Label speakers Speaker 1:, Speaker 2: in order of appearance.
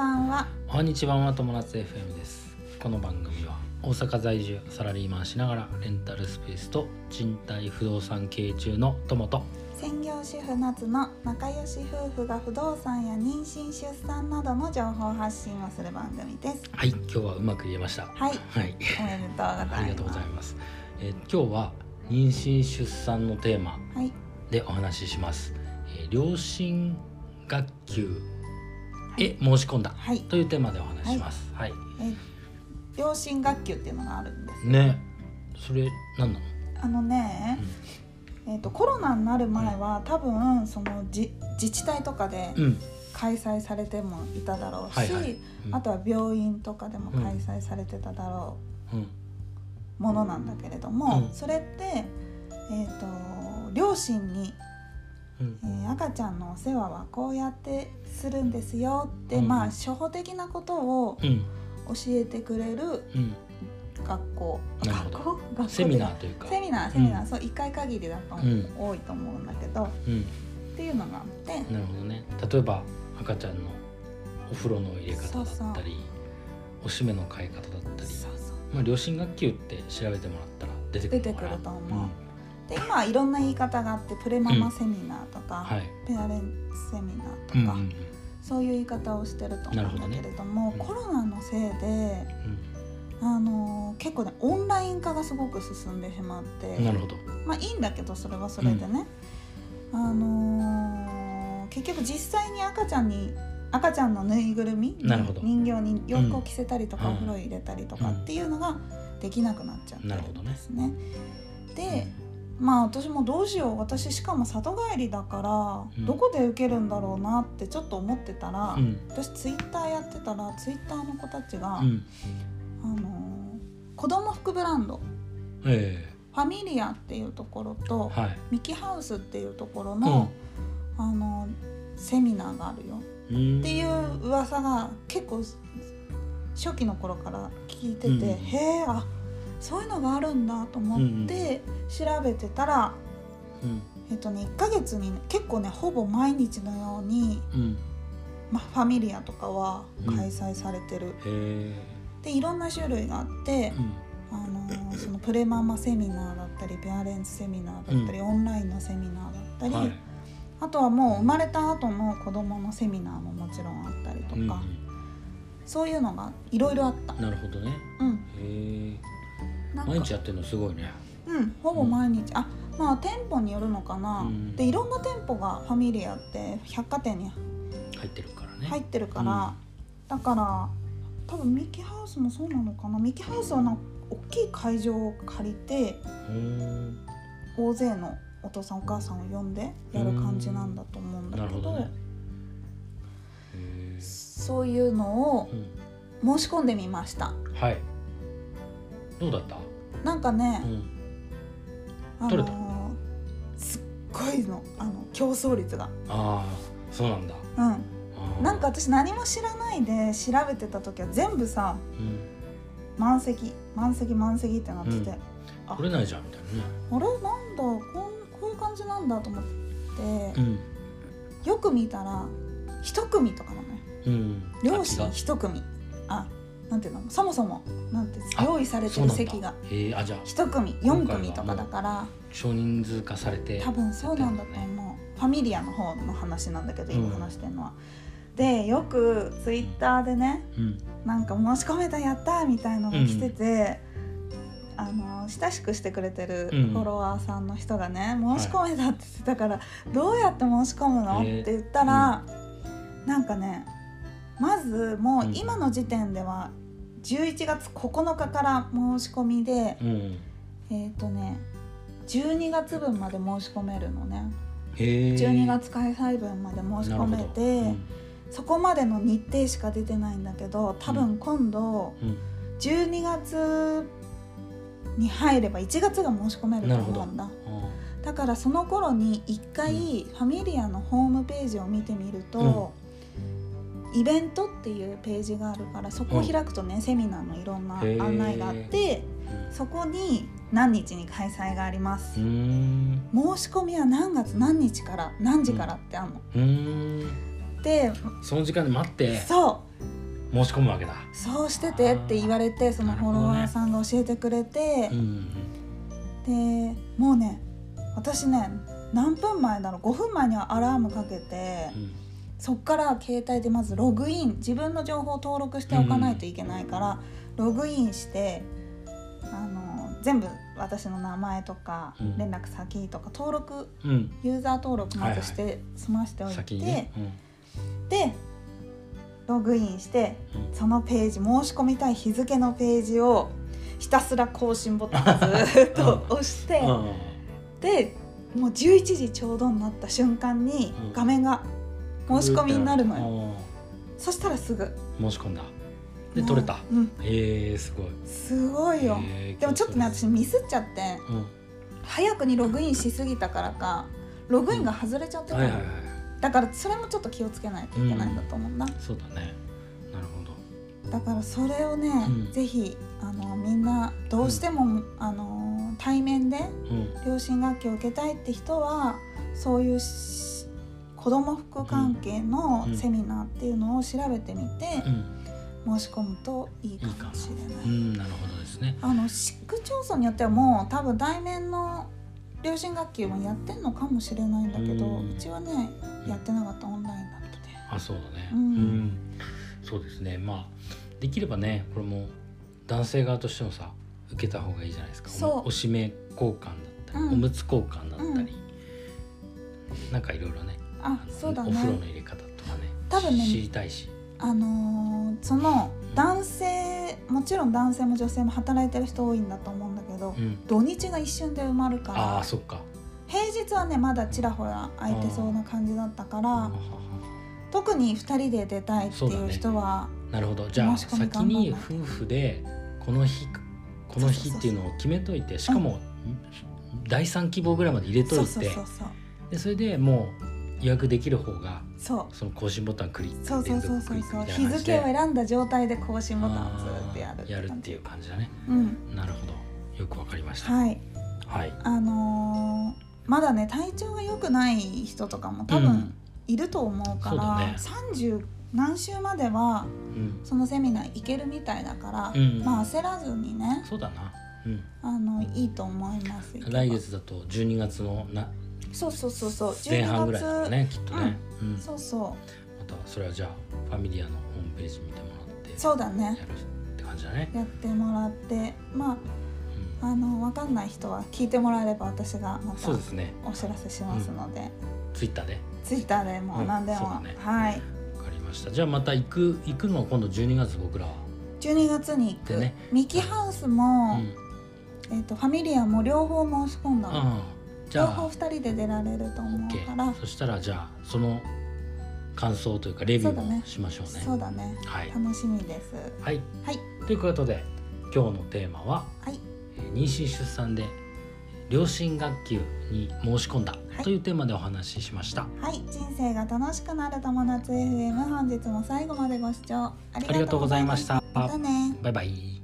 Speaker 1: ばんは。
Speaker 2: おはにちは。は友達 FM です。この番組は大阪在住サラリーマンしながらレンタルスペースと賃貸不動産経営中の友と
Speaker 1: 専業主婦夏の仲良し夫婦が不動産や妊娠出産などの情報発信をする番組です。
Speaker 2: はい今日はうまく言えました。
Speaker 1: はい。
Speaker 2: はい。
Speaker 1: おめでとうございます。
Speaker 2: ありがとうございます、えー今日は妊娠出産のテーマ
Speaker 1: はい。
Speaker 2: でお話しします、えー両親学級へ申し込んだ
Speaker 1: はい。
Speaker 2: というテーマでお話しします。はい、
Speaker 1: え両親学級っていうのがあるんです。
Speaker 2: ね。それ何なの？
Speaker 1: あのね、えっ、とコロナになる前は多分そのじ自治体とかで
Speaker 2: うん、うん
Speaker 1: 開催されてもいただろうし、あとは病院とかでも開催されてただろ
Speaker 2: うん。
Speaker 1: うものなんだけれども、
Speaker 2: うん。
Speaker 1: それってえっ、と両親に
Speaker 2: うん
Speaker 1: えー赤ちゃんのお世話はこうやってするんですよ。って、
Speaker 2: うん。
Speaker 1: まあ初歩的なことを
Speaker 2: うん。
Speaker 1: 教えてくれる
Speaker 2: うん。
Speaker 1: 学校。
Speaker 2: なるほど。
Speaker 1: 学校？学校
Speaker 2: セミナーというか。
Speaker 1: セミナーセミナー、そう1回限りだと、
Speaker 2: ん。
Speaker 1: 多いと思うんだけど。っ
Speaker 2: うん。
Speaker 1: ていうのがあって。
Speaker 2: なるほどね。例えば赤ちゃんのお風呂の入れ方だったりおしめの替え方だったり。まあ、両親学級って調べてもらったら出てくる
Speaker 1: 出てくると思うで今はいろんな言い方があってプレママセミナーとか、
Speaker 2: はい
Speaker 1: ペアレンツセミナーとか、
Speaker 2: うんうん
Speaker 1: そういう言い方をしてると思うんだけれども、
Speaker 2: ね。うん。
Speaker 1: コロナのせいで
Speaker 2: うん。
Speaker 1: あの結構ねオンライン化がすごく進んでしまって
Speaker 2: うんなるほど。
Speaker 1: まあいいんだけどそれはそれでね、あのー結局実際に赤ちゃんに赤ちゃんのぬいぐるみ人形に洋服を着せたりとか、
Speaker 2: うん。
Speaker 1: お風呂入れたりとかっていうのができなくなっちゃってる
Speaker 2: なるほどね
Speaker 1: ん。ですね。でまあ私もどうしよう。私しかも里帰りだから、
Speaker 2: うん。
Speaker 1: どこで受けるんだろうなってちょっと思ってたら、
Speaker 2: うん。
Speaker 1: 私ツイッターやってたらツイッターの子たちが、
Speaker 2: うん。
Speaker 1: あのー子供服ブランド。
Speaker 2: え
Speaker 1: ファミリアっていうところと、
Speaker 2: えはい。
Speaker 1: ミキハウスっていうところの、あのセミナーがあるよ。
Speaker 2: うん。
Speaker 1: っていう噂が結構初期の頃から聞いてて、
Speaker 2: うん。
Speaker 1: へえあそういうのがあるんだと思って調べてたら、
Speaker 2: うん。
Speaker 1: えっとね1ヶ月にね結構ねほぼ毎日のように、
Speaker 2: うん。
Speaker 1: まあ、ファミリアとかは開催されてる、
Speaker 2: へえ。
Speaker 1: でいろんな種類があって、
Speaker 2: うん。
Speaker 1: あのそのプレママセミナーだったりペアレンツセミナーだったり、オンラインのセミナーだったり、
Speaker 2: はい。
Speaker 1: あとはもう生まれた後の子供のセミナーももちろんあったりとか、
Speaker 2: うん
Speaker 1: そういうのがいろいろあった。
Speaker 2: なるほどね。
Speaker 1: うん、
Speaker 2: 毎日やってるのすごいね。
Speaker 1: うん、ほぼ毎日、あまあ店舗によるのかな、
Speaker 2: うん。
Speaker 1: でいろんな店舗がファミリアって百貨店に
Speaker 2: 入ってるからね。
Speaker 1: 入ってるから、だから多分ミキハウスもそうなのかな。ミキハウスはな大きい会場を借りて
Speaker 2: うん
Speaker 1: 大勢のお父さんお母さんを呼んでやる感じなんだと思うんだけど。
Speaker 2: ね。
Speaker 1: そういうのを
Speaker 2: うん。
Speaker 1: 申し込んでみました。
Speaker 2: はいどうだった？
Speaker 1: なんかね
Speaker 2: う、ん。
Speaker 1: あ
Speaker 2: 取れた？
Speaker 1: のーすっごいのあの競争率が。
Speaker 2: ああそうなんだ。
Speaker 1: うん。なんか私何も知らないで調べてた時は全部さ
Speaker 2: うん。
Speaker 1: 満席満席満席ってなってて、あ
Speaker 2: 取れないじゃんみたい
Speaker 1: あれ？なんだ？こんこういう感じなんだと思って、
Speaker 2: なね
Speaker 1: よく見たら一組とかなのよ
Speaker 2: うん。うん
Speaker 1: 両親
Speaker 2: う
Speaker 1: 一組。あなんていうの？そもそもなんて
Speaker 2: あ
Speaker 1: 用意されてる席が。一組四組とかだから。
Speaker 2: 少人数化されて
Speaker 1: 多分そうなんだと思う、ファミリアの方の話なんだけど今
Speaker 2: うん。
Speaker 1: 話してるのは。でよくツイッターでね
Speaker 2: うん。
Speaker 1: なんか申し込めたやったみたいのが来てて、あの親しくしてくれてる
Speaker 2: うん。
Speaker 1: フォロワーさんの人がね、申し込めたって言ってたから、どうやって申し込むの、
Speaker 2: えー。
Speaker 1: って言ったら、なんかねまずも
Speaker 2: う
Speaker 1: うん。今の時点では11月9日から申し込みで、
Speaker 2: うん。
Speaker 1: えっ、とね12月分まで申し込めるのね。
Speaker 2: へえ
Speaker 1: 12月開催分まで申し込めて、そこまでの日程しか出てないんだけど多分今度
Speaker 2: うん。
Speaker 1: 12月に入れば1月が申し込めると思うんだ。
Speaker 2: あ
Speaker 1: だからその頃に1回ファミリアのホームページを見てみると、イベントっていうページがあるからそこを開くとね、セミナーのいろんな案内があってそこに何日に開催があります。
Speaker 2: う、ん。
Speaker 1: 申し込みは何月何日から何時からってあるの、
Speaker 2: うん。
Speaker 1: で
Speaker 2: その時間で待って
Speaker 1: そう。
Speaker 2: 申し込むわけだ。
Speaker 1: そうしててって言われてそのフォロワーさんが教えてくれて、
Speaker 2: うん
Speaker 1: でもうね私ね何分前だろう？5分前にはアラームかけて
Speaker 2: うん
Speaker 1: そっから携帯でまずログイン自分の情報を登録しておかないといけないから、ログインしてあの全部私の名前とか
Speaker 2: うん。
Speaker 1: 連絡先とか登録
Speaker 2: うん。
Speaker 1: ユーザー登録まずして、
Speaker 2: はい
Speaker 1: 済ましておいて、
Speaker 2: ね、
Speaker 1: でログインして
Speaker 2: うん。うん
Speaker 1: そのページ申し込みたい日付のページをひたすら更新ボタンをずっと押して、でもう11時ちょうどになった瞬間に
Speaker 2: うん。
Speaker 1: 画面が申し込みになるのよ、
Speaker 2: よ
Speaker 1: そしたらすぐ。
Speaker 2: 申し込んだ。で取れた。
Speaker 1: うん。
Speaker 2: えー、すごい。
Speaker 1: すごいよ、
Speaker 2: えー
Speaker 1: でもちょっとね私ミスっちゃって。
Speaker 2: うん。
Speaker 1: 早くにログインしすぎたからかログインが外れちゃってたの、
Speaker 2: はいはいはい
Speaker 1: だからそれもちょっと気をつけないといけないんだと思うんだ、
Speaker 2: そうだね。なるほど。
Speaker 1: だからそれをね、
Speaker 2: うん。
Speaker 1: ぜひあのみんなどうしても、あの対面で
Speaker 2: うん。
Speaker 1: 両親学級を受けたいって人はそういうし子ども服関係の
Speaker 2: うん。
Speaker 1: セミナーっていうのを調べてみて
Speaker 2: うん。
Speaker 1: 申し込むといいかもしれない。
Speaker 2: うん。なるほどですね。
Speaker 1: あの市区町村によってはもう多分対面の両親学級もやってんのかもしれないんだけど、
Speaker 2: う
Speaker 1: うんちはねやってなかったオンラインだった。で。
Speaker 2: あそうだね。
Speaker 1: うん。
Speaker 2: そうですね。まあできればねこれも男性側としてもさ受けた方がいいじゃないですか。
Speaker 1: そう。
Speaker 2: おおしめ交換だったり、
Speaker 1: うん。
Speaker 2: おむつ交換だったり、なんかいろいろね
Speaker 1: あそうだ
Speaker 2: お風呂の
Speaker 1: ね
Speaker 2: 入れ方とかね。
Speaker 1: 多分ね
Speaker 2: 知りたいし。
Speaker 1: あのーその男性もちろん男性も女性も働いてる人多いんだと思うんだけど、
Speaker 2: うん。
Speaker 1: 土日が一瞬で埋まるか
Speaker 2: あ
Speaker 1: ら
Speaker 2: あそっか。
Speaker 1: 平日はねまだちらほら空いてそうな感じだったから特に2人で出たいっていう人は
Speaker 2: なるほど。じゃあ先に夫婦でこの日この日っていうのを決めといてしかも第3希望ぐらいまで入れと
Speaker 1: そ
Speaker 2: いうて
Speaker 1: そうそうそう。
Speaker 2: でそれでもう予約できる方が
Speaker 1: そう。
Speaker 2: その更新ボタンクリック
Speaker 1: そうそうそうそう日付を選んだ状態で更新ボタンをずっとやる
Speaker 2: やるっていう感じだね。
Speaker 1: うん。
Speaker 2: なるほど。よくわかりました。
Speaker 1: はい。
Speaker 2: はい。
Speaker 1: あのーまだね体調が良くない人とかも多
Speaker 2: うん。
Speaker 1: 分いると思うから、
Speaker 2: そうだね。
Speaker 1: 30何週までは
Speaker 2: うん。
Speaker 1: そのセミナー行けるみたいだから、
Speaker 2: うん。
Speaker 1: まあ焦らずにね
Speaker 2: そうだな。うん。
Speaker 1: あのいいと思います
Speaker 2: 来月だと12月のな
Speaker 1: そうそうそうそう。
Speaker 2: 前半ぐらいだろうねきっとね。うん。
Speaker 1: そうそう。
Speaker 2: またそれはじゃあファミリアのホームページ見てもらって
Speaker 1: そうだね。
Speaker 2: やるって感じだね。
Speaker 1: やってもらって。まああの分かんない人は聞いてもらえれば私がまた
Speaker 2: そうですね。
Speaker 1: お知らせしますので、
Speaker 2: ツイッターで。
Speaker 1: ツイッターでも
Speaker 2: うん
Speaker 1: 何でも、はい。
Speaker 2: わかりました。じゃあまた行く行くのは今度12月僕らは。
Speaker 1: 12月に行く、
Speaker 2: でね。
Speaker 1: ミキハウス
Speaker 2: う
Speaker 1: も、
Speaker 2: ん。
Speaker 1: えー、とファミリアも両方申し込んだの
Speaker 2: じゃ
Speaker 1: 両方
Speaker 2: あ
Speaker 1: 2人で出られると思うから。
Speaker 2: そしたらじゃあその感想というかレビューもしましょうね。
Speaker 1: そうだね。
Speaker 2: はい。
Speaker 1: 楽しみです。
Speaker 2: はい。
Speaker 1: はい。
Speaker 2: ということで今日のテーマは
Speaker 1: はい。
Speaker 2: えー妊娠出産で両親学級に申し込んだ
Speaker 1: い。
Speaker 2: というテーマでお話ししました、
Speaker 1: はい。人生が楽しくなる友達 FM 本日も最後までご視聴あり
Speaker 2: ありがとうございました。
Speaker 1: またね。
Speaker 2: バイバイ